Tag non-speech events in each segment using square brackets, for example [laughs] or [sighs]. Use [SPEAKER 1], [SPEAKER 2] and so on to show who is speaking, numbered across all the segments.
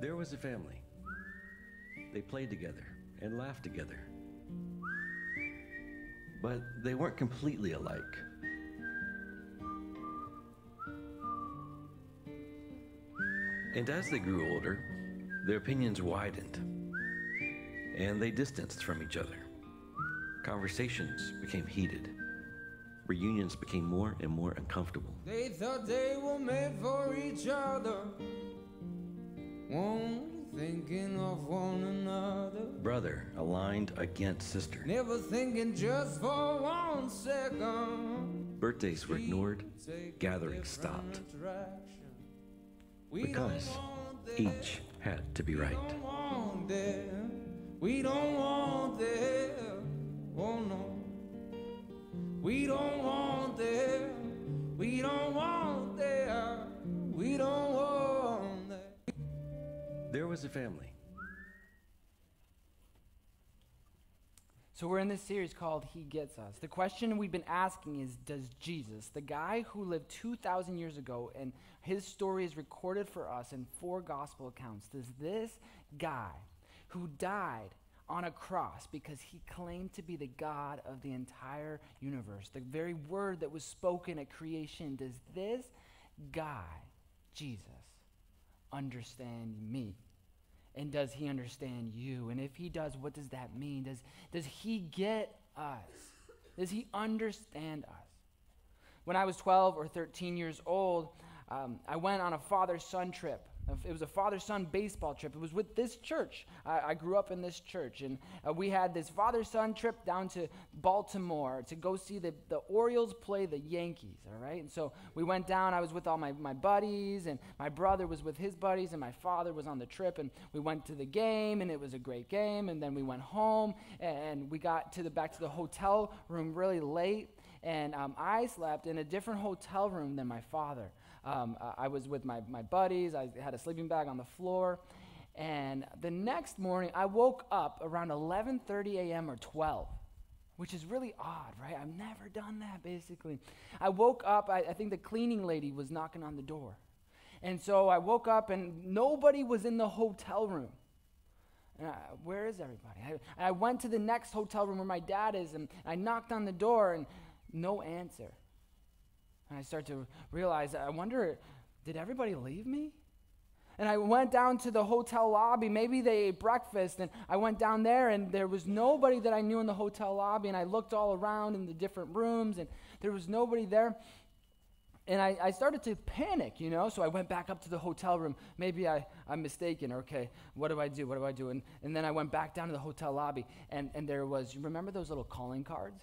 [SPEAKER 1] There was a family. They played together and laughed together. But they weren't completely alike. And as they grew older, their opinions widened and they distanced from each other. Conversations became heated. Reunions became more and more uncomfortable.
[SPEAKER 2] They thought they were made for each other. Only thinking of one another.
[SPEAKER 1] Brother aligned against sister.
[SPEAKER 2] Never thinking just for one second.
[SPEAKER 1] Birthdays were ignored, gatherings stopped. Because each had to be right.
[SPEAKER 2] We don't want that. We don't want that. Oh no. We don't want that. We don't want that. We don't.
[SPEAKER 1] There was a family.
[SPEAKER 3] So we're in this series called He Gets Us. The question we've been asking is Does Jesus, the guy who lived 2,000 years ago and his story is recorded for us in four gospel accounts, does this guy who died on a cross because he claimed to be the God of the entire universe, the very word that was spoken at creation, does this guy, Jesus, understand me? And does he understand you? And if he does, what does that mean? Does, does he get us? Does he understand us? When I was 12 or 13 years old, um, I went on a father son trip. It was a father son baseball trip. It was with this church. I, I grew up in this church. And uh, we had this father son trip down to Baltimore to go see the, the Orioles play the Yankees, all right? And so we went down. I was with all my, my buddies, and my brother was with his buddies, and my father was on the trip. And we went to the game, and it was a great game. And then we went home, and we got to the, back to the hotel room really late. And um, I slept in a different hotel room than my father. Um, I- was with my, my buddies. I had a sleeping bag on the floor. And the next morning, I woke up around 11:30 a.m. or 12, which is really odd, right? I've never done that, basically. I woke up. I, I think the cleaning lady was knocking on the door, and so I woke up, and nobody was in the hotel room. And I, where is everybody? I, I went to the next hotel room where my dad is, and I knocked on the door, and no answer. And I start to realize, I wonder, did everybody leave me? And I went down to the hotel lobby. Maybe they ate breakfast. And I went down there, and there was nobody that I knew in the hotel lobby. And I looked all around in the different rooms, and there was nobody there. And I, I started to panic, you know? So I went back up to the hotel room. Maybe I, I'm mistaken. Okay, what do I do? What do I do? And, and then I went back down to the hotel lobby, and, and there was, you remember those little calling cards?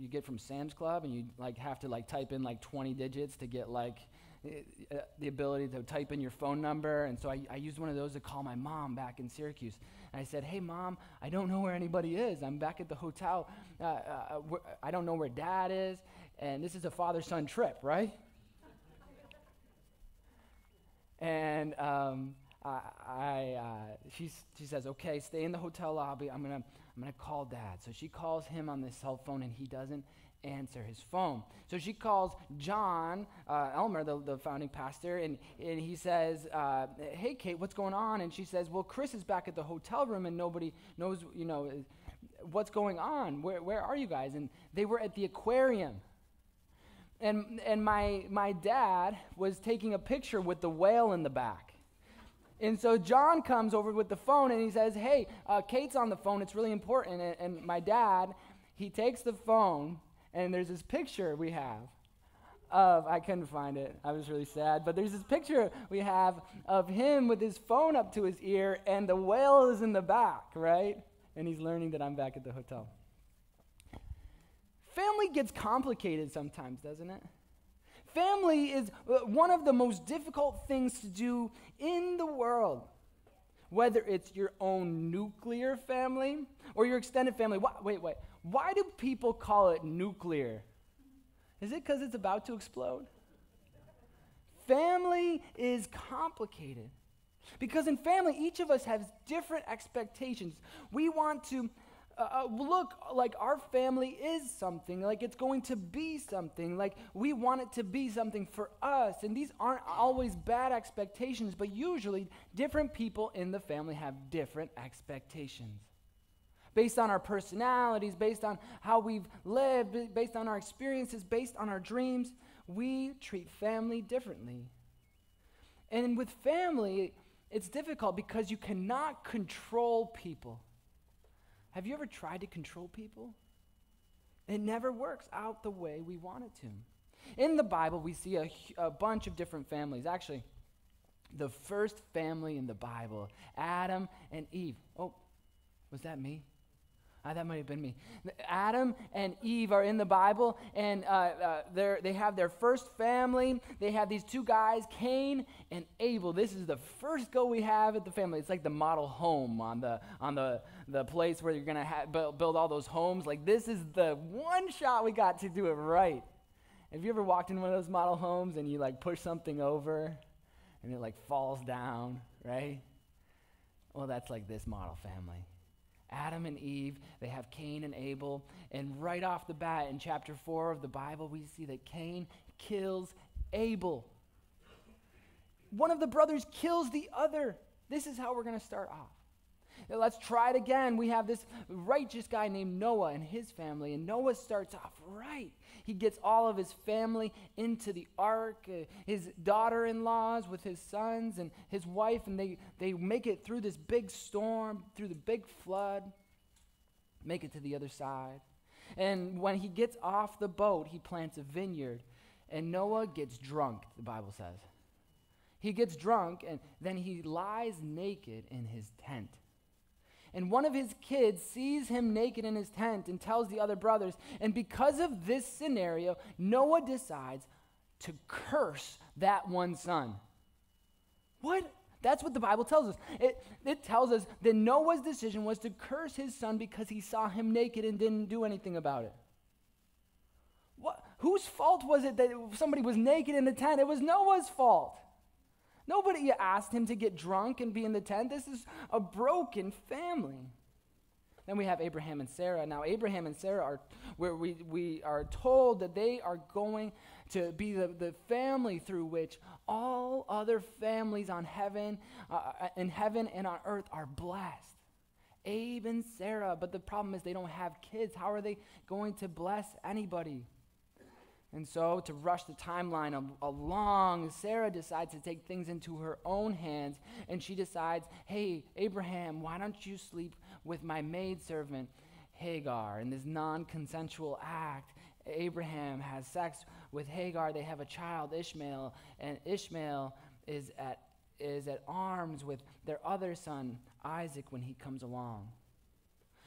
[SPEAKER 3] You get from Sam's Club, and you like have to like type in like 20 digits to get like uh, the ability to type in your phone number. And so I, I used one of those to call my mom back in Syracuse. And I said, "Hey, mom, I don't know where anybody is. I'm back at the hotel. Uh, uh, wh- I don't know where dad is, and this is a father-son trip, right?" and um, I, I uh, she says, "Okay, stay in the hotel lobby. I'm gonna I'm gonna call dad." So she calls him on this cell phone, and he doesn't answer his phone. So she calls John uh, Elmer, the, the founding pastor, and, and he says, uh, "Hey, Kate, what's going on?" And she says, "Well, Chris is back at the hotel room, and nobody knows, you know, what's going on. Where where are you guys?" And they were at the aquarium. And, and my, my dad was taking a picture with the whale in the back. And so John comes over with the phone and he says, Hey, uh, Kate's on the phone. It's really important. And, and my dad, he takes the phone and there's this picture we have of, I couldn't find it. I was really sad. But there's this picture we have of him with his phone up to his ear and the whale is in the back, right? And he's learning that I'm back at the hotel. Family gets complicated sometimes, doesn't it? Family is uh, one of the most difficult things to do in the world. Whether it's your own nuclear family or your extended family. Why, wait, wait. Why do people call it nuclear? Is it because it's about to explode? Family is complicated. Because in family, each of us has different expectations. We want to uh, uh, look, like our family is something, like it's going to be something, like we want it to be something for us. And these aren't always bad expectations, but usually different people in the family have different expectations. Based on our personalities, based on how we've lived, based on our experiences, based on our dreams, we treat family differently. And with family, it's difficult because you cannot control people. Have you ever tried to control people? It never works out the way we want it to. In the Bible, we see a, a bunch of different families. Actually, the first family in the Bible, Adam and Eve. Oh, was that me? Uh, that might have been me. Adam and Eve are in the Bible, and uh, uh, they have their first family. They have these two guys, Cain and Abel. This is the first go we have at the family. It's like the model home on the on the the place where you're gonna ha- build, build all those homes. Like this is the one shot we got to do it right. Have you ever walked in one of those model homes and you like push something over, and it like falls down, right? Well, that's like this model family. Adam and Eve, they have Cain and Abel. And right off the bat in chapter 4 of the Bible, we see that Cain kills Abel. One of the brothers kills the other. This is how we're going to start off. Let's try it again. We have this righteous guy named Noah and his family, and Noah starts off right. He gets all of his family into the ark, uh, his daughter in laws with his sons and his wife, and they, they make it through this big storm, through the big flood, make it to the other side. And when he gets off the boat, he plants a vineyard, and Noah gets drunk, the Bible says. He gets drunk, and then he lies naked in his tent. And one of his kids sees him naked in his tent and tells the other brothers. And because of this scenario, Noah decides to curse that one son. What? That's what the Bible tells us. It, it tells us that Noah's decision was to curse his son because he saw him naked and didn't do anything about it. What, whose fault was it that somebody was naked in the tent? It was Noah's fault. Nobody asked him to get drunk and be in the tent. This is a broken family. Then we have Abraham and Sarah. Now, Abraham and Sarah are where we, we are told that they are going to be the, the family through which all other families on heaven, uh, uh in heaven and on earth are blessed. Abe and Sarah, but the problem is they don't have kids. How are they going to bless anybody? And so, to rush the timeline along, Sarah decides to take things into her own hands, and she decides, hey, Abraham, why don't you sleep with my maidservant Hagar? In this non consensual act, Abraham has sex with Hagar. They have a child, Ishmael, and Ishmael is at, is at arms with their other son, Isaac, when he comes along.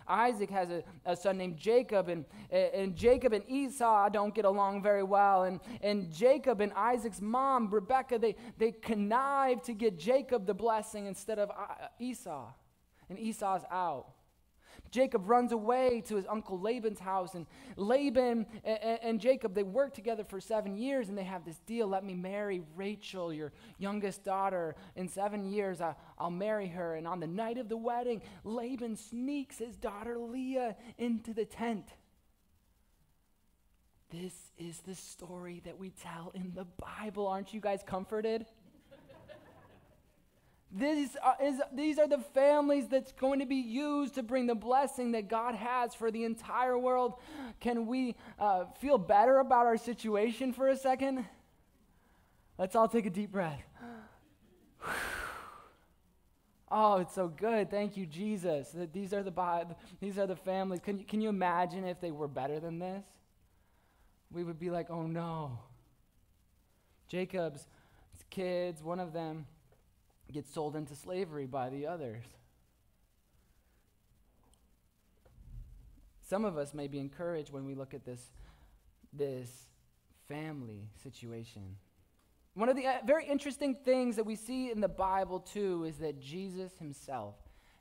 [SPEAKER 3] Isaac has a, a son named Jacob, and, and Jacob and Esau don't get along very well. And, and Jacob and Isaac's mom, Rebecca, they, they connive to get Jacob the blessing instead of Esau. And Esau's out. Jacob runs away to his uncle Laban's house, and Laban and, and, Jacob, they work together for seven years, and they have this deal let me marry Rachel, your youngest daughter. In seven years, I, I'll marry her. And on the night of the wedding, Laban sneaks his daughter Leah into the tent. This is the story that we tell in the Bible. Aren't you guys comforted? These are, is, these are the families that's going to be used to bring the blessing that God has for the entire world. Can we uh, feel better about our situation for a second? Let's all take a deep breath. [sighs] Oh, it's so good. Thank you, Jesus. That these are the these are the families. Can can you imagine if they were better than this? We would be like, oh no. Jacob's kids, one of them get sold into slavery by the others. Some of us may be encouraged when we look at this, this family situation. One of the uh, very interesting things that we see in the Bible, too, is that Jesus himself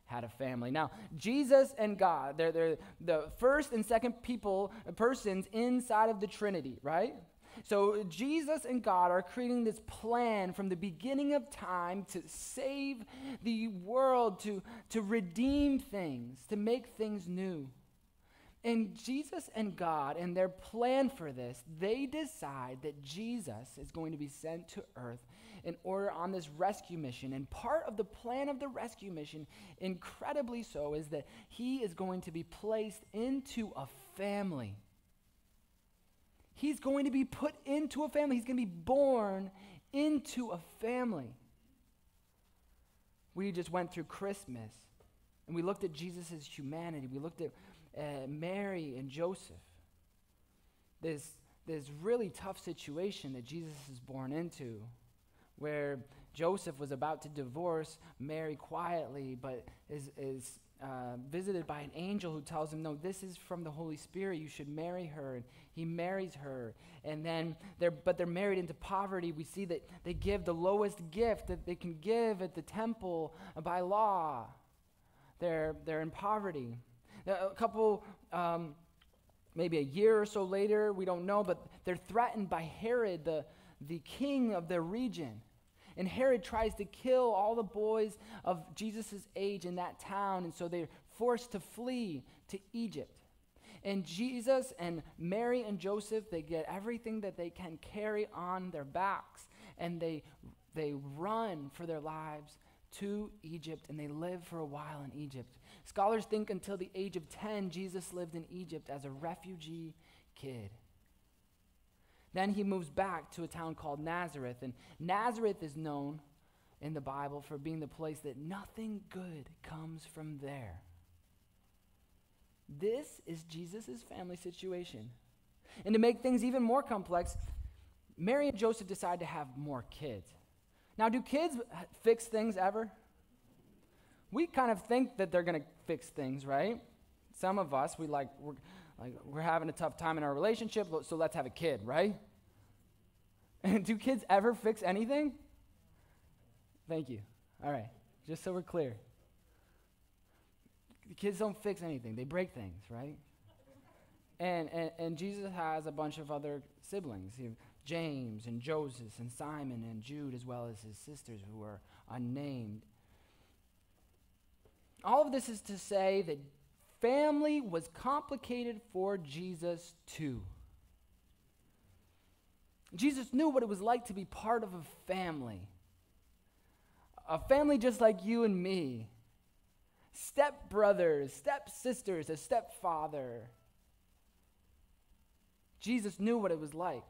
[SPEAKER 3] had a family. Now, Jesus and God, they're, they're the first and second people, persons inside of the Trinity, right? So Jesus and God are creating this plan from the beginning of time to save the world, to, to redeem things, to make things new. And Jesus and God and their plan for this, they decide that Jesus is going to be sent to earth in order on this rescue mission. And part of the plan of the rescue mission, incredibly so, is that he is going to be placed into a family. He's going to be put into a family. He's going to be born into a family. We just went through Christmas and we looked at Jesus' humanity. We looked at uh, Mary and Joseph. This, this really tough situation that Jesus is born into, where Joseph was about to divorce Mary quietly, but is, is uh, visited by an angel who tells him, No, this is from the Holy Spirit. You should marry her. And he marries her. And then they're, but they're married into poverty. We see that they give the lowest gift that they can give at the temple by law. They're, they're in poverty. A couple, um, maybe a year or so later, we don't know, but they're threatened by Herod, the, the king of their region. And Herod tries to kill all the boys of Jesus' age in that town, and so they're forced to flee to Egypt. And Jesus and Mary and Joseph, they get everything that they can carry on their backs, and they, they run for their lives to Egypt, and they live for a while in Egypt. Scholars think until the age of 10, Jesus lived in Egypt as a refugee kid. Then he moves back to a town called Nazareth, and Nazareth is known in the Bible for being the place that nothing good comes from there. This is Jesus' family situation. And to make things even more complex, Mary and Joseph decide to have more kids. Now, do kids fix things ever? We kind of think that they're going to fix things, right? Some of us, we like, like, we're having a tough time in our relationship, so let's have a kid, right? [laughs] And do kids ever fix anything? Thank you. All right, just so we're clear. The kids don't fix anything, they break things, right? And, and, and Jesus has a bunch of other siblings James and Joseph and Simon and Jude, as well as his sisters who are unnamed. All of this is to say that family was complicated for Jesus too. Jesus knew what it was like to be part of a family. A family just like you and me. Step brothers, step sisters, a stepfather. Jesus knew what it was like.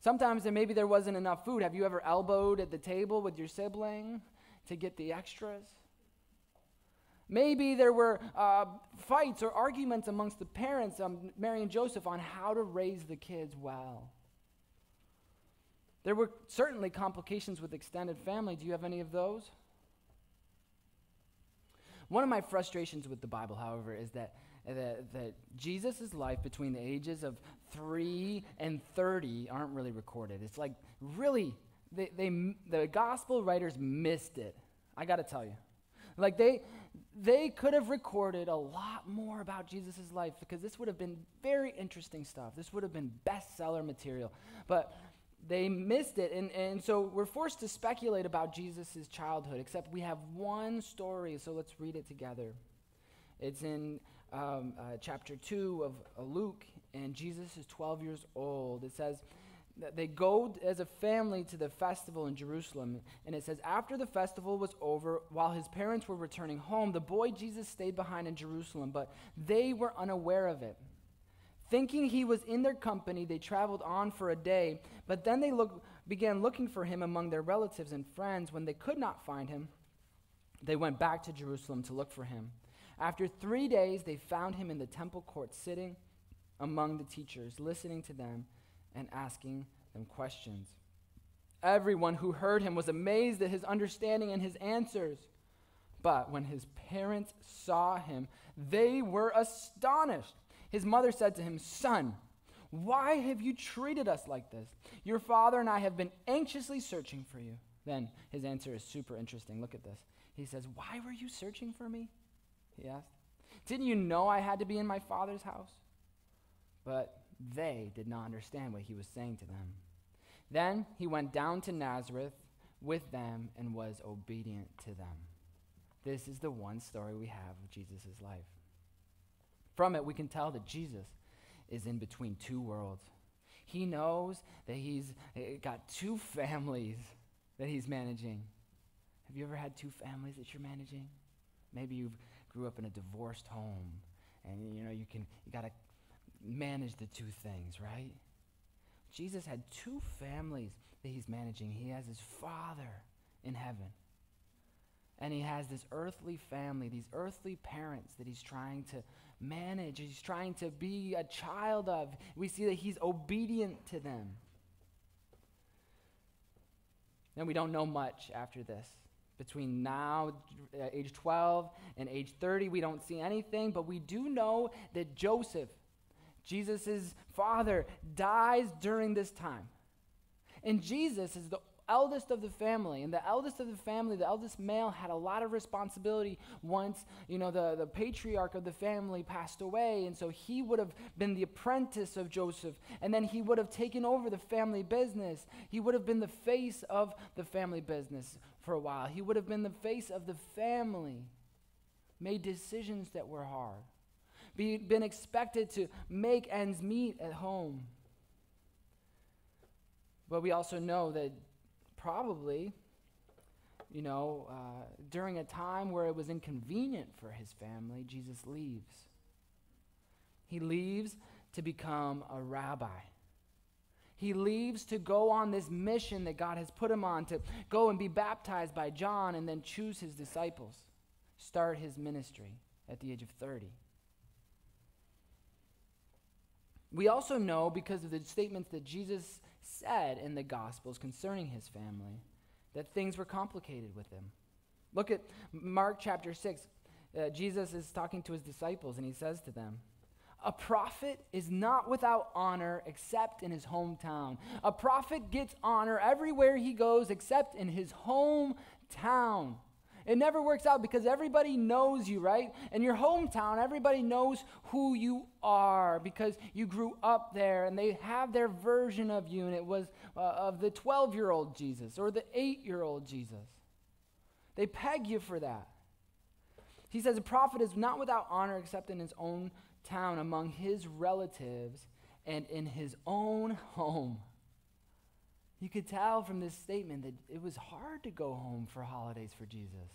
[SPEAKER 3] Sometimes there, maybe there wasn't enough food. Have you ever elbowed at the table with your sibling to get the extras? Maybe there were uh, fights or arguments amongst the parents, um, Mary and Joseph, on how to raise the kids well. There were certainly complications with extended family. Do you have any of those? One of my frustrations with the Bible, however, is that, that, that Jesus' life between the ages of 3 and 30 aren't really recorded. It's like, really, they, they, the gospel writers missed it. I got to tell you. Like, they, they could have recorded a lot more about Jesus' life because this would have been very interesting stuff. This would have been bestseller material. But they missed it. And, and so we're forced to speculate about Jesus' childhood, except we have one story, so let's read it together. It's in um, uh, chapter 2 of uh, Luke, and Jesus is 12 years old. It says, they go as a family to the festival in Jerusalem. And it says, After the festival was over, while his parents were returning home, the boy Jesus stayed behind in Jerusalem, but they were unaware of it. Thinking he was in their company, they traveled on for a day, but then they look, began looking for him among their relatives and friends. When they could not find him, they went back to Jerusalem to look for him. After three days, they found him in the temple court, sitting among the teachers, listening to them and asking them questions. Everyone who heard him was amazed at his understanding and his answers. But when his parents saw him, they were astonished. His mother said to him, Son, why have you treated us like this? Your father and I have been anxiously searching for you. Then his answer is super interesting. Look at this. He says, Why were you searching for me? He asked. Didn't you know I had to be in my father's house? But they did not understand what he was saying to them. Then he went down to Nazareth with them and was obedient to them. This is the one story we have of Jesus' life. From it, we can tell that Jesus is in between two worlds. He knows that he's eh, got two [laughs] families that he's managing. Have you ever had two families that you're managing? Maybe you grew up in a divorced home and you know you can you got to manage the two things, right? Jesus had two families that he's managing. He has his father in heaven. And he has this earthly family, these earthly parents that he's trying to manage, he's trying to be a child of. We see that he's obedient to them. And we don't know much after this. Between now, uh, age 12, and age 30, we don't see anything, but we do know that Joseph, Jesus' father, dies during this time. And Jesus is the eldest of the family. And the eldest of the family, the eldest male, had a lot of responsibility once, you know, the, the patriarch of the family passed away. And so he would have been the apprentice of Joseph. And then he would have taken over the family business. He would have been the face of the family business for a while. He would have been the face of the family, made decisions that were hard, be, been expected to make ends meet at home. But we also know that probably, you know, uh, during a time where it was inconvenient for his family, Jesus leaves. He leaves to become a rabbi. He leaves to go on this mission that God has put him on to go and be baptized by John and then choose his disciples, start his ministry at the age of 30. We also know because of the statements that Jesus said in the Gospels concerning his family that things were complicated with him. Look at Mark chapter 6. Uh, Jesus is talking to his disciples, and he says to them, A prophet is not without honor except in his hometown. A prophet gets honor everywhere he goes except in his hometown. It never works out because everybody knows you, right? In your hometown, everybody knows who you are because you grew up there and they have their version of you, and it was uh, of the 12 year old Jesus or the 8 year old Jesus. They peg you for that. He says a prophet is not without honor except in his own town, among his relatives, and in his own home. You could tell from this statement that it was hard to go home for holidays for Jesus.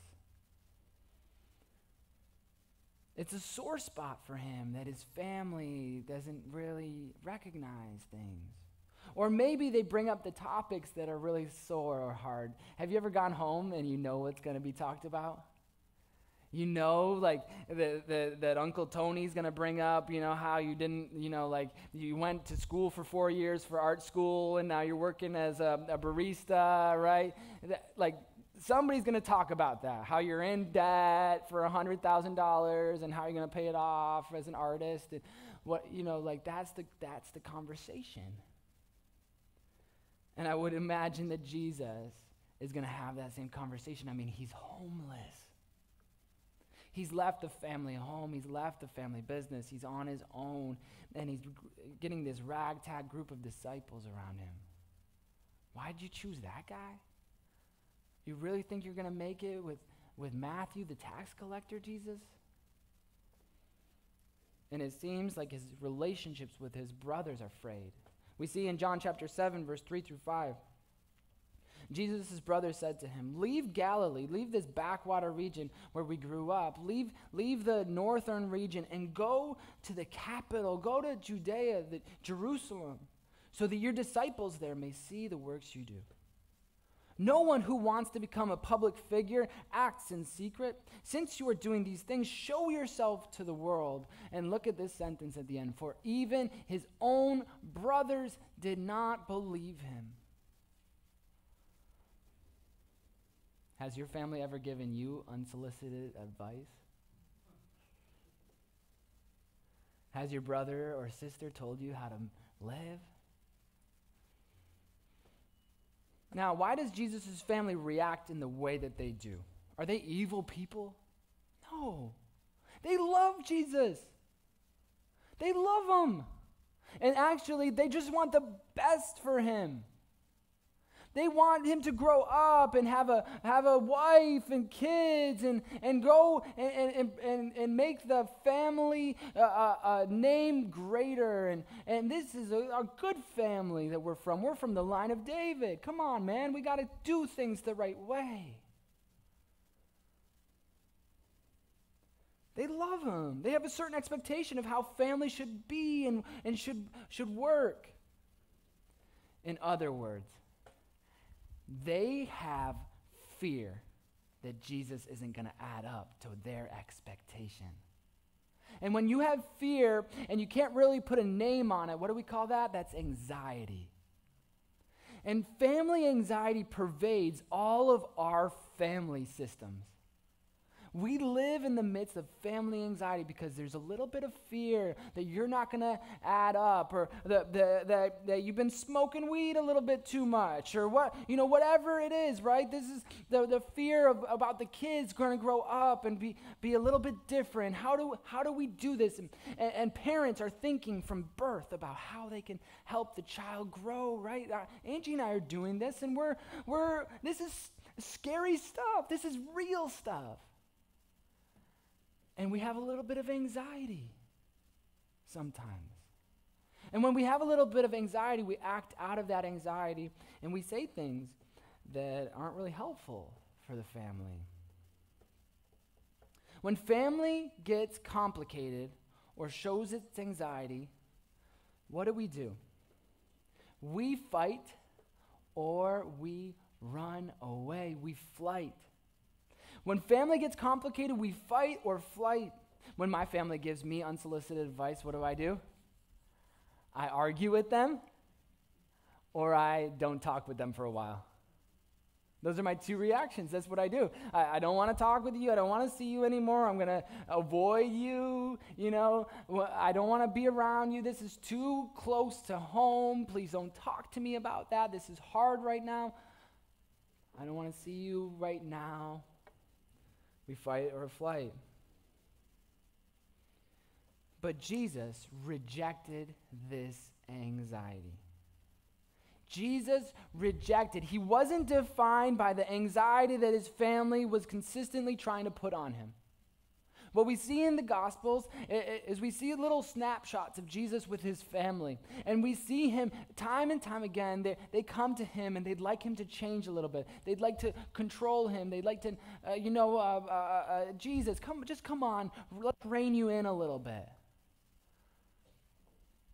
[SPEAKER 3] It's a sore spot for him that his family doesn't really recognize things. Or maybe they bring up the topics that are really sore or hard. Have you ever gone home and you know what's going to be talked about? You know, like the, the, that Uncle Tony's to bring up, you know, how you didn't, you know, like you went to school for four years for art school and now you're working as a, a barista, right? Like somebody's going to talk about that, how you're in debt for $100,000 and how you're going to pay it off as an artist. And what, you know, like that's the, that's the conversation. And I would imagine that Jesus is going to have that same conversation. I mean, he's homeless. He's left the family home. He's left the family business. He's on his own. And he's getting this ragtag group of disciples around him. Why'd you choose that guy? You really think you're going to make it with, with Matthew, the tax collector, Jesus? And it seems like his relationships with his brothers are frayed. We see in John chapter 7, verse 3 through 5. Jesus' brother said to him, Leave Galilee, leave this backwater region where we grew up, leave, leave the northern region, and go to the capital, go to Judea, the, Jerusalem, so that your disciples there may see the works you do. No one who wants to become a public figure acts in secret. Since you are doing these things, show yourself to the world. And look at this sentence at the end. For even his own brothers did not believe him. Has your family ever given you unsolicited advice? Has your brother or sister told you how to live? Now, why does Jesus' family react in the way that they do? Are they evil people? No. They love Jesus. They love him. And actually, they just want the best for him. They want him to grow up and have a, have a wife and kids and, and go and, and, and, and make the family uh, uh, uh, name greater. And, and this is a, a good family that we're from. We're from the line of David. Come on, man. We got to do things the right way. They love him. They have a certain expectation of how family should be and, and should, should work. In other words, they have fear that Jesus isn't going to add up to their expectation. And when you have fear and you can't really put a name on it, what do we call that? That's anxiety. And family anxiety pervades all of our family systems. We live in the midst of family anxiety because there's a little bit of fear that you're not going to add up or that, that, that you've been smoking weed a little bit too much or what, you know, whatever it is, right? This is the, the fear of, about the kids going to grow up and be, be a little bit different. How do, how do we do this? And, and, and parents are thinking from birth about how they can help the child grow, right? Uh, Angie and I are doing this and we're, we're, this is scary stuff. This is real stuff. And we have a little bit of anxiety sometimes. And when we have a little bit of anxiety, we act out of that anxiety and we say things that aren't really helpful for the family. When family gets complicated or shows its anxiety, what do we do? We fight or we run away. We flight. When family gets complicated, we fight or flight. When my family gives me unsolicited advice, what do I do? I argue with them or I don't talk with them for a while. Those are my two reactions. That's what I do. I, I don't want to talk with you. I don't want to see you anymore. I'm going to avoid you. You know, I don't want to be around you. This is too close to home. Please don't talk to me about that. This is hard right now. I don't want to see you right now. We fight or flight. But Jesus rejected this anxiety. Jesus rejected. He wasn't defined by the anxiety that his family was consistently trying to put on him. What we see in the Gospels is we see little snapshots of Jesus with his family. And we see him time and time again. They, they come to him and they'd like him to change a little bit. They'd like to control him. They'd like to, uh, you know, uh, uh, uh, Jesus, come, just come on, let's rein you in a little bit.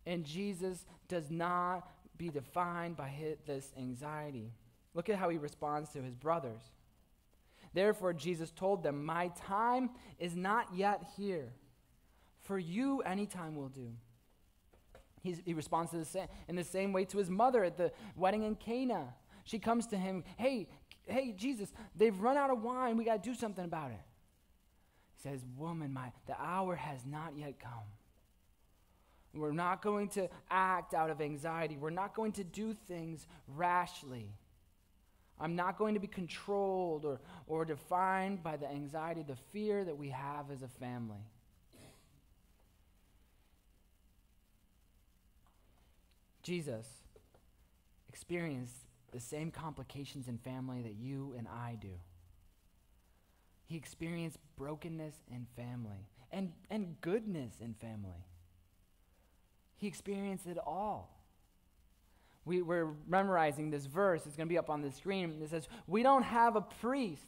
[SPEAKER 3] And Jesus does not be defined by his, this anxiety. Look at how he responds to his brothers. Therefore, Jesus told them, My time is not yet here. For you, any time will do. He's, he responds the same, in the same way to his mother at the wedding in Cana. She comes to him, Hey, hey, Jesus, they've run out of wine. We got to do something about it. He says, Woman, my, the hour has not yet come. We're not going to act out of anxiety. We're not going to do things rashly. I'm not going to be controlled or, or defined by the anxiety, the fear that we have as a family. Jesus experienced the same complications in family that you and I do. He experienced brokenness in family and, and goodness in family. He experienced it all we, we're memorizing this verse. It's going to be up on the screen. It says, We don't have a priest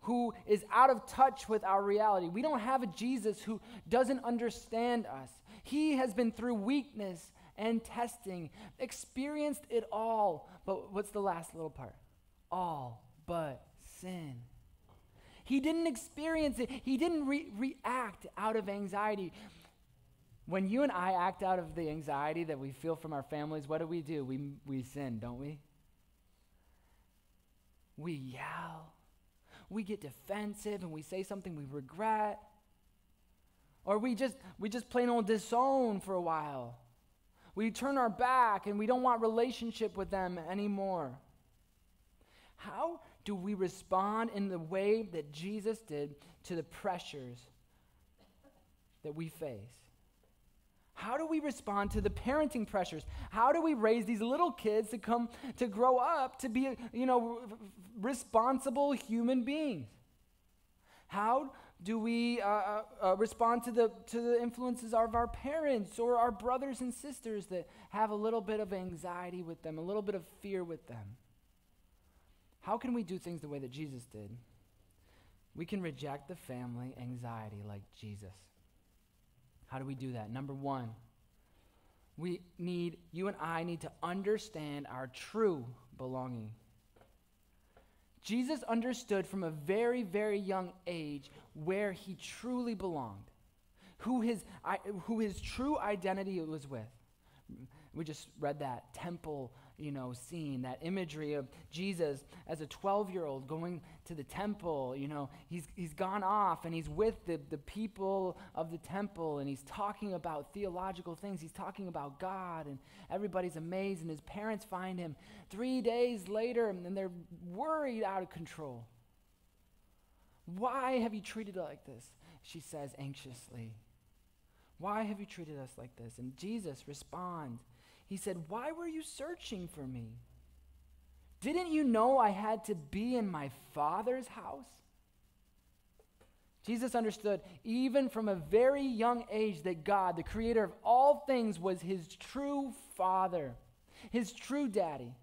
[SPEAKER 3] who is out of touch with our reality. We don't have a Jesus who doesn't understand us. He has been through weakness and testing, experienced it all. But what's the last little part? All but sin. He didn't experience it, he didn't re- react out of anxiety. When you and I act out of the anxiety that we feel from our families, what do we do? We, we sin, don't we? We yell. We get defensive and we say something we regret. Or we just, we just plain old disown for a while. We turn our back and we don't want relationship with them anymore. How do we respond in the way that Jesus did to the pressures that we face? How do we respond to the parenting pressures? How do we raise these little kids to come to grow up to be, you know, responsible human beings? How do we uh, uh, uh, respond to the, to the influences of our parents or our brothers and sisters that have a little bit of anxiety with them, a little bit of fear with them? How can we do things the way that Jesus did? We can reject the family anxiety like Jesus. How do we do that? Number one, we need, you and I need to understand our true belonging. Jesus understood from a very, very young age where he truly belonged, who his, who his true identity was with. We just read that temple you know, scene, that imagery of Jesus as a 12 year old going to the temple. You know, he's, he's gone off and he's with the, the people of the temple and he's talking about theological things. He's talking about God and everybody's amazed. And his parents find him three days later and they're worried out of control. Why have you treated it like this? She says anxiously. Why have you treated us like this? And Jesus responds he said, Why were you searching for me? Didn't you know I had to be in my Father's house? Jesus understood, even from a very young age, that God, the creator of all things, was his true Father, his true daddy.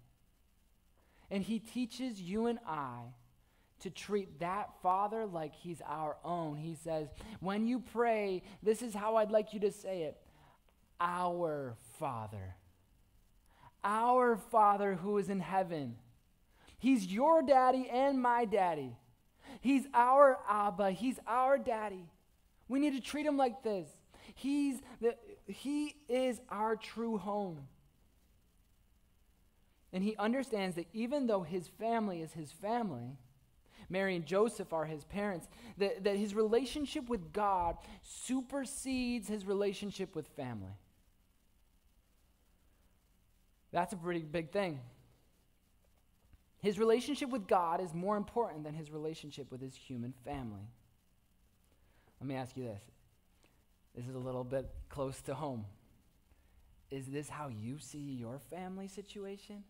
[SPEAKER 3] And he teaches you and I to treat that Father like he's our own. He says, When you pray, this is how I'd like you to say it Our Father. Our Father who is in heaven. He's your daddy and my daddy. He's our Abba. He's our daddy. We need to treat him like this. He's the, he is our true home. And he understands that even though his family is his family, Mary and Joseph are his parents, that, that his relationship with God supersedes his relationship with family. That's a pretty big thing. His relationship with God is more important than his relationship with his human family. Let me ask you this. This is a little bit close to home. Is this how you see your family situation?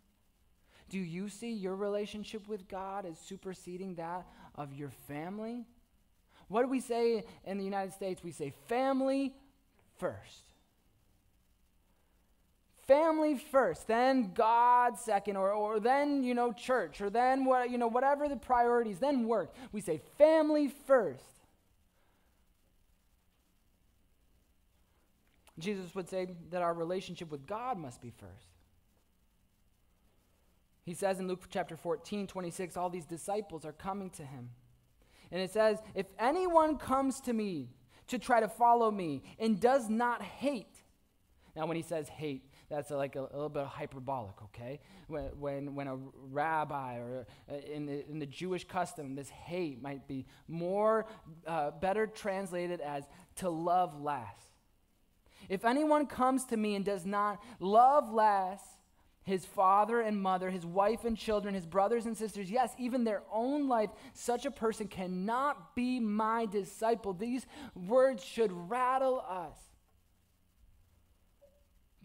[SPEAKER 3] Do you see your relationship with God as superseding that of your family? What do we say in the United States? We say family first family first, then God second, or, or then, you know, church, or then, what, you know, whatever the priorities, then work. We say family first. Jesus would say that our relationship with God must be first. He says in Luke chapter 14, 26, all these disciples are coming to him. And it says, If anyone comes to me to try to follow me and does not hate, now when he says hate, that's like a, a, little bit hyperbolic, okay? When, when, when a rabbi or uh, in, the, in the Jewish custom, this hate might be more, uh, better translated as to love less. If anyone comes to me and does not love less, his father and mother, his wife and children, his brothers and sisters, yes, even their own life, such a person cannot be my disciple. These words should rattle us.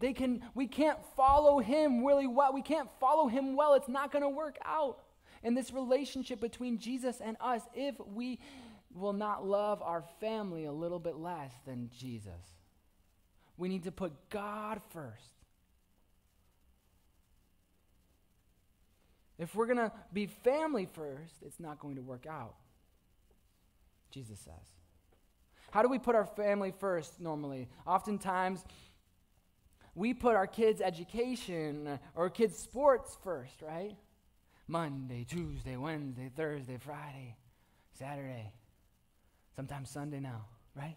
[SPEAKER 3] They can, we can't follow him really well. We can't follow him well. It's not going to work out in this relationship between Jesus and us if we will not love our family a little bit less than Jesus. We need to put God first. If we're going to be family first, it's not going to work out. Jesus says. How do we put our family first normally? Oftentimes, we put our kids' education or kids' sports first, right? Monday, Tuesday, Wednesday, Thursday, Friday, Saturday, sometimes Sunday now, right?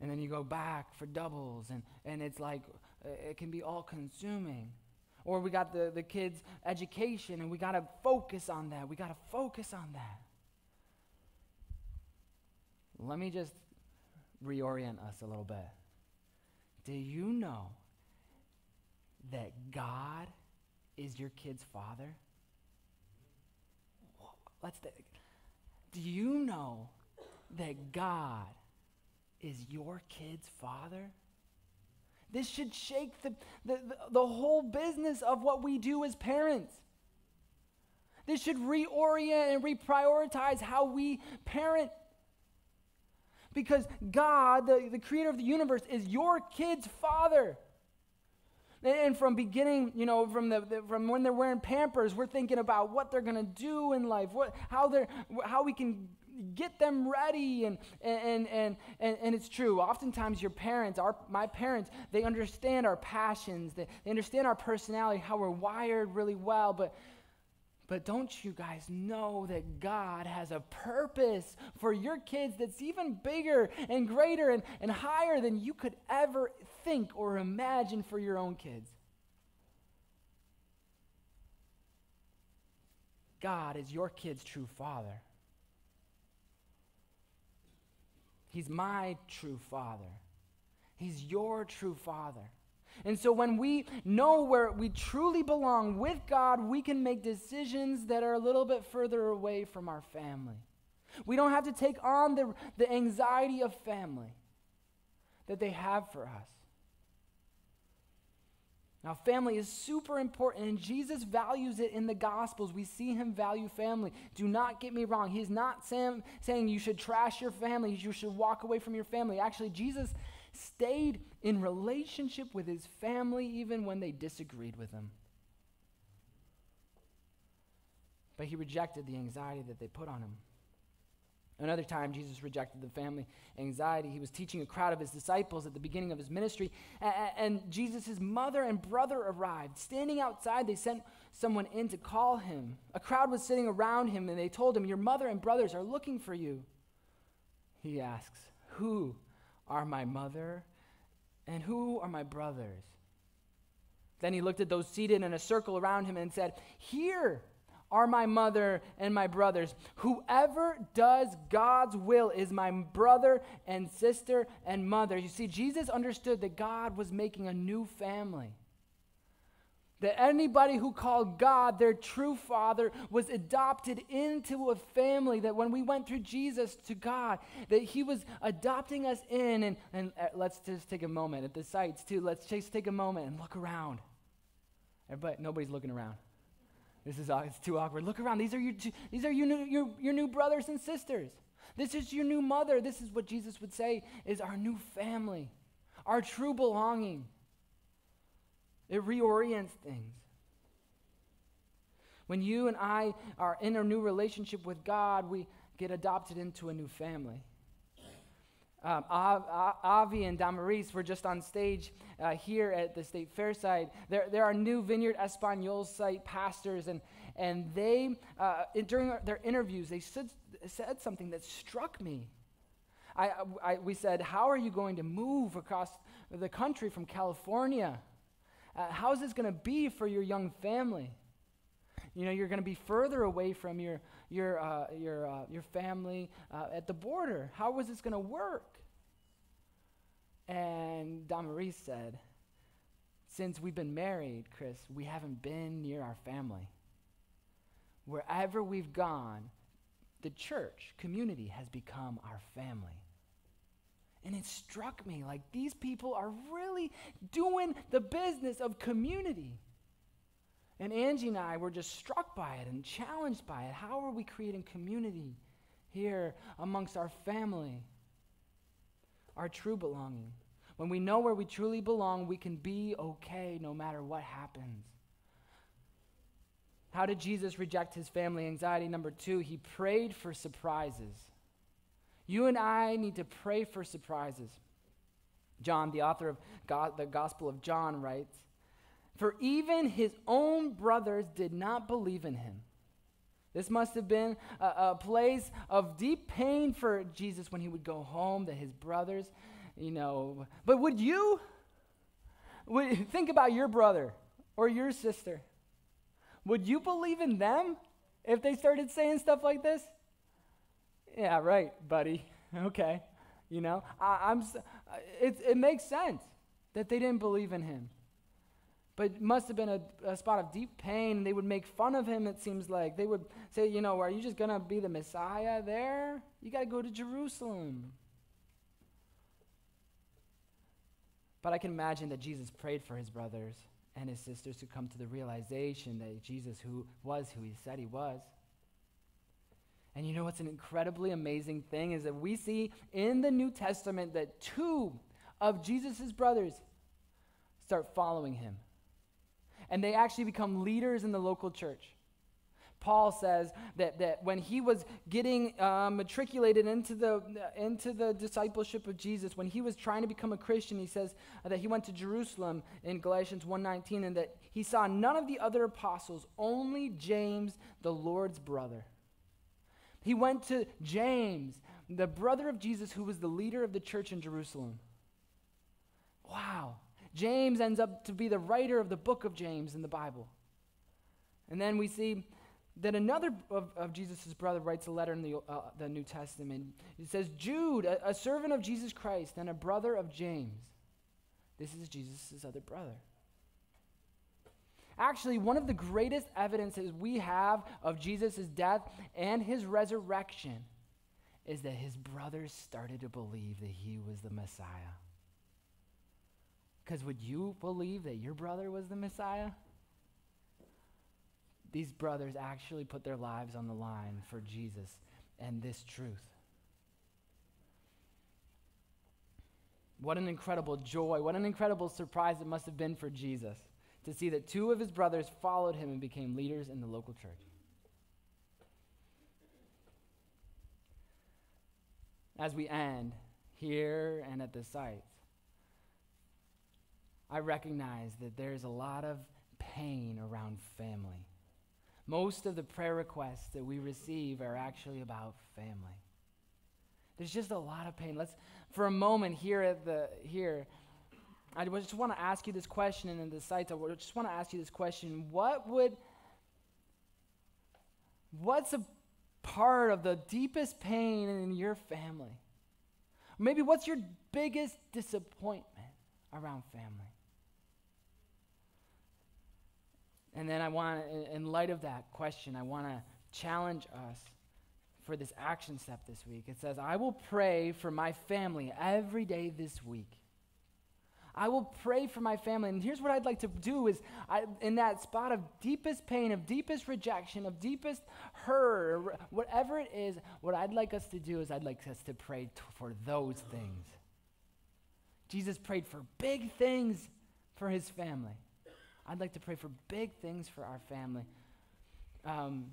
[SPEAKER 3] And then you go back for doubles, and, and it's like uh, it can be all consuming. Or we got the, the kids' education, and we got to focus on that. We got to focus on that. Let me just reorient us a little bit. Do you know that God is your kid's father? Let's. Do you know that God is your kid's father? This should shake the, the, the, the whole business of what we do as parents. This should reorient and reprioritize how we parent. Because God, the, the creator of the universe, is your kid's father. And from beginning, you know, from the, the, from when they're wearing Pampers, we're thinking about what they're going to do in life, what how they're how we can get them ready and and and and, and it's true oftentimes your parents our my parents they understand our passions they, they understand our personality how we're wired really well but but don't you guys know that God has a purpose for your kids that's even bigger and greater and, and higher than you could ever think or imagine for your own kids? God is your kid's true father. He's my true father. He's your true father. And so when we know where we truly belong with God, we can make decisions that are a little bit further away from our family. We don't have to take on the, the anxiety of family that they have for us. Now, family is super important, and Jesus values it in the Gospels. We see him value family. Do not get me wrong. He's not saying, saying you should trash your family, you should walk away from your family. Actually, Jesus stayed in relationship with his family even when they disagreed with him. But he rejected the anxiety that they put on him. Another time, Jesus rejected the family anxiety. He was teaching a crowd of his disciples at the beginning of his ministry, and, Jesus' mother and brother arrived. Standing outside, they sent someone in to call him. A crowd was sitting around him, and they told him, Your mother and brothers are looking for you. He asks, Who are my mother and who are my brothers? Then he looked at those seated in a circle around him and said, Here are my mother and my brothers. Whoever does God's will is my brother and sister and mother. You see, Jesus understood that God was making a new family. That anybody who called God their true father was adopted into a family. That when we went through Jesus to God, that he was adopting us in. And, and uh, let's just take a moment at the sites, too. Let's just take a moment and look around. Everybody, nobody's looking around. This is it's too awkward. Look around. These are your, these are your new, your, your new brothers and sisters. This is your new mother. This is what Jesus would say is our new family, our true belonging. It reorients things. When you and I are in a new relationship with God, we get adopted into a new family. Um, Avi and Damaris were just on stage uh, here at the State Fair site. There, there are new Vineyard Espanol site pastors, and, and they, uh, during their interviews, they said, said something that struck me. I, I, we said, How are you going to move across the country from California? Uh, how is this going to be for your young family? You know, you're going to be further away from your, your, uh, your, uh, your family uh, at the border. How is this going to work? And Damaris said, Since we've been married, Chris, we haven't been near our family. Wherever we've gone, the church community has become our family. And it struck me like these people are really doing the business of community. And Angie and I were just struck by it and challenged by it. How are we creating community here amongst our family? Our true belonging. When we know where we truly belong, we can be okay no matter what happens. How did Jesus reject his family anxiety? Number two, he prayed for surprises. You and I need to pray for surprises. John, the author of God, the Gospel of John, writes For even his own brothers did not believe in him. This must have been a, a, place of deep pain for Jesus when he would go home, that his brothers, you know. But would you? Would, think about your brother or your sister. Would you believe in them if they started saying stuff like this? Yeah, right, buddy. [laughs] Okay. You know, I, am uh, it, it makes sense that they didn't believe in him. But it must have been a, a spot of deep pain. They would make fun of him, it seems like. They would say, you know, are you just going to be the Messiah there? You got to go to Jerusalem. But I can imagine that Jesus prayed for his brothers and his sisters to come to the realization that Jesus who was who he said he was. And you know what's an incredibly amazing thing is that we see in the New Testament that two of Jesus' brothers start following him. And they actually become leaders in the local church. Paul says that, that when he was getting uh, matriculated into the, into the discipleship of Jesus, when he was trying to become a Christian, he says that he went to Jerusalem in Galatians 1.19 and that he saw none of the other apostles, only James, the Lord's brother. He went to James, the brother of Jesus, who was the leader of the church in Jerusalem. Wow. James ends up to be the writer of the book of James in the Bible. And then we see that another of, of Jesus' brother writes a letter in the, uh, the New Testament. It says, Jude, a, a servant of Jesus Christ and a brother of James. This is Jesus' other brother. Actually, one of the greatest evidences we have of Jesus' death and his resurrection is that his brothers started to believe that he was the Messiah. Because would you believe that your brother was the Messiah? These brothers actually put their lives on the line for Jesus and this truth. What an incredible joy, what an incredible surprise it must have been for Jesus to see that two of his brothers followed him and became leaders in the local church. As we end here and at the site, I recognize that there's a lot of pain around family. Most of the prayer requests that we receive are actually about family. There's just a lot of pain. Let's, for a moment here at the here, I just want to ask you this question, and in the sites, I just want to ask you this question: What would, what's a part of the deepest pain in your family? Maybe what's your biggest disappointment around family? And then I want, in light of that question, I want to challenge us for this action step this week. It says, I will pray for my family every day this week. I will pray for my family. And here's what I'd like to do is I, in that spot of deepest pain, of deepest rejection, of deepest hurt, whatever it is, what I'd like us to do is I'd like us to pray t- for those things. Jesus prayed for big things for his family. I'd like to pray for big things for our family. Um,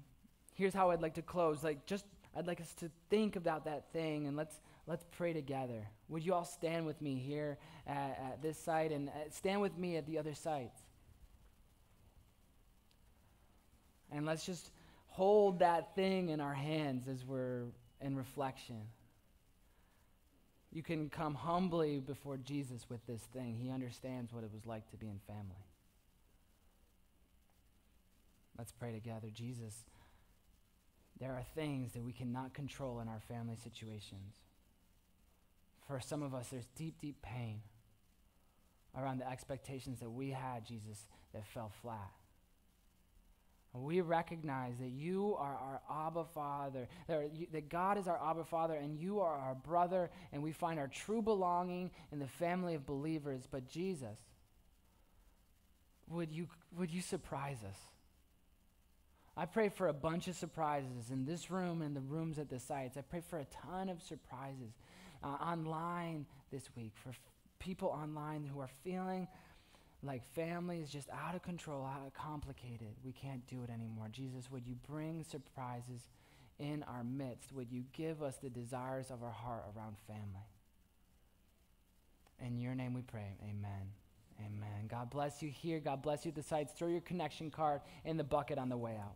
[SPEAKER 3] here's how I'd like to close. Like, just I'd like us to think about that thing and let's let's pray together. Would you all stand with me here at, at this site and uh, stand with me at the other sites? And let's just hold that thing in our hands as we're in reflection. You can come humbly before Jesus with this thing. He understands what it was like to be in family. Let's pray together. Jesus, there are things that we cannot control in our family situations. For some of us, there's deep, deep pain around the expectations that we had, Jesus, that fell flat. We recognize that you are our Abba Father, that, you, that God is our Abba Father, and you are our brother, and we find our true belonging in the family of believers. But Jesus, would you, would you surprise us? I pray for a bunch of surprises in this room and the rooms at the sites. I pray for a ton of surprises uh, online this week for f- people online who are feeling like family is just out of control, out of complicated. We can't do it anymore. Jesus, would you bring surprises in our midst? Would you give us the desires of our heart around family? In your name we pray. Amen. Amen. God bless you here. God bless you at the sites. Throw your connection card in the bucket on the way out.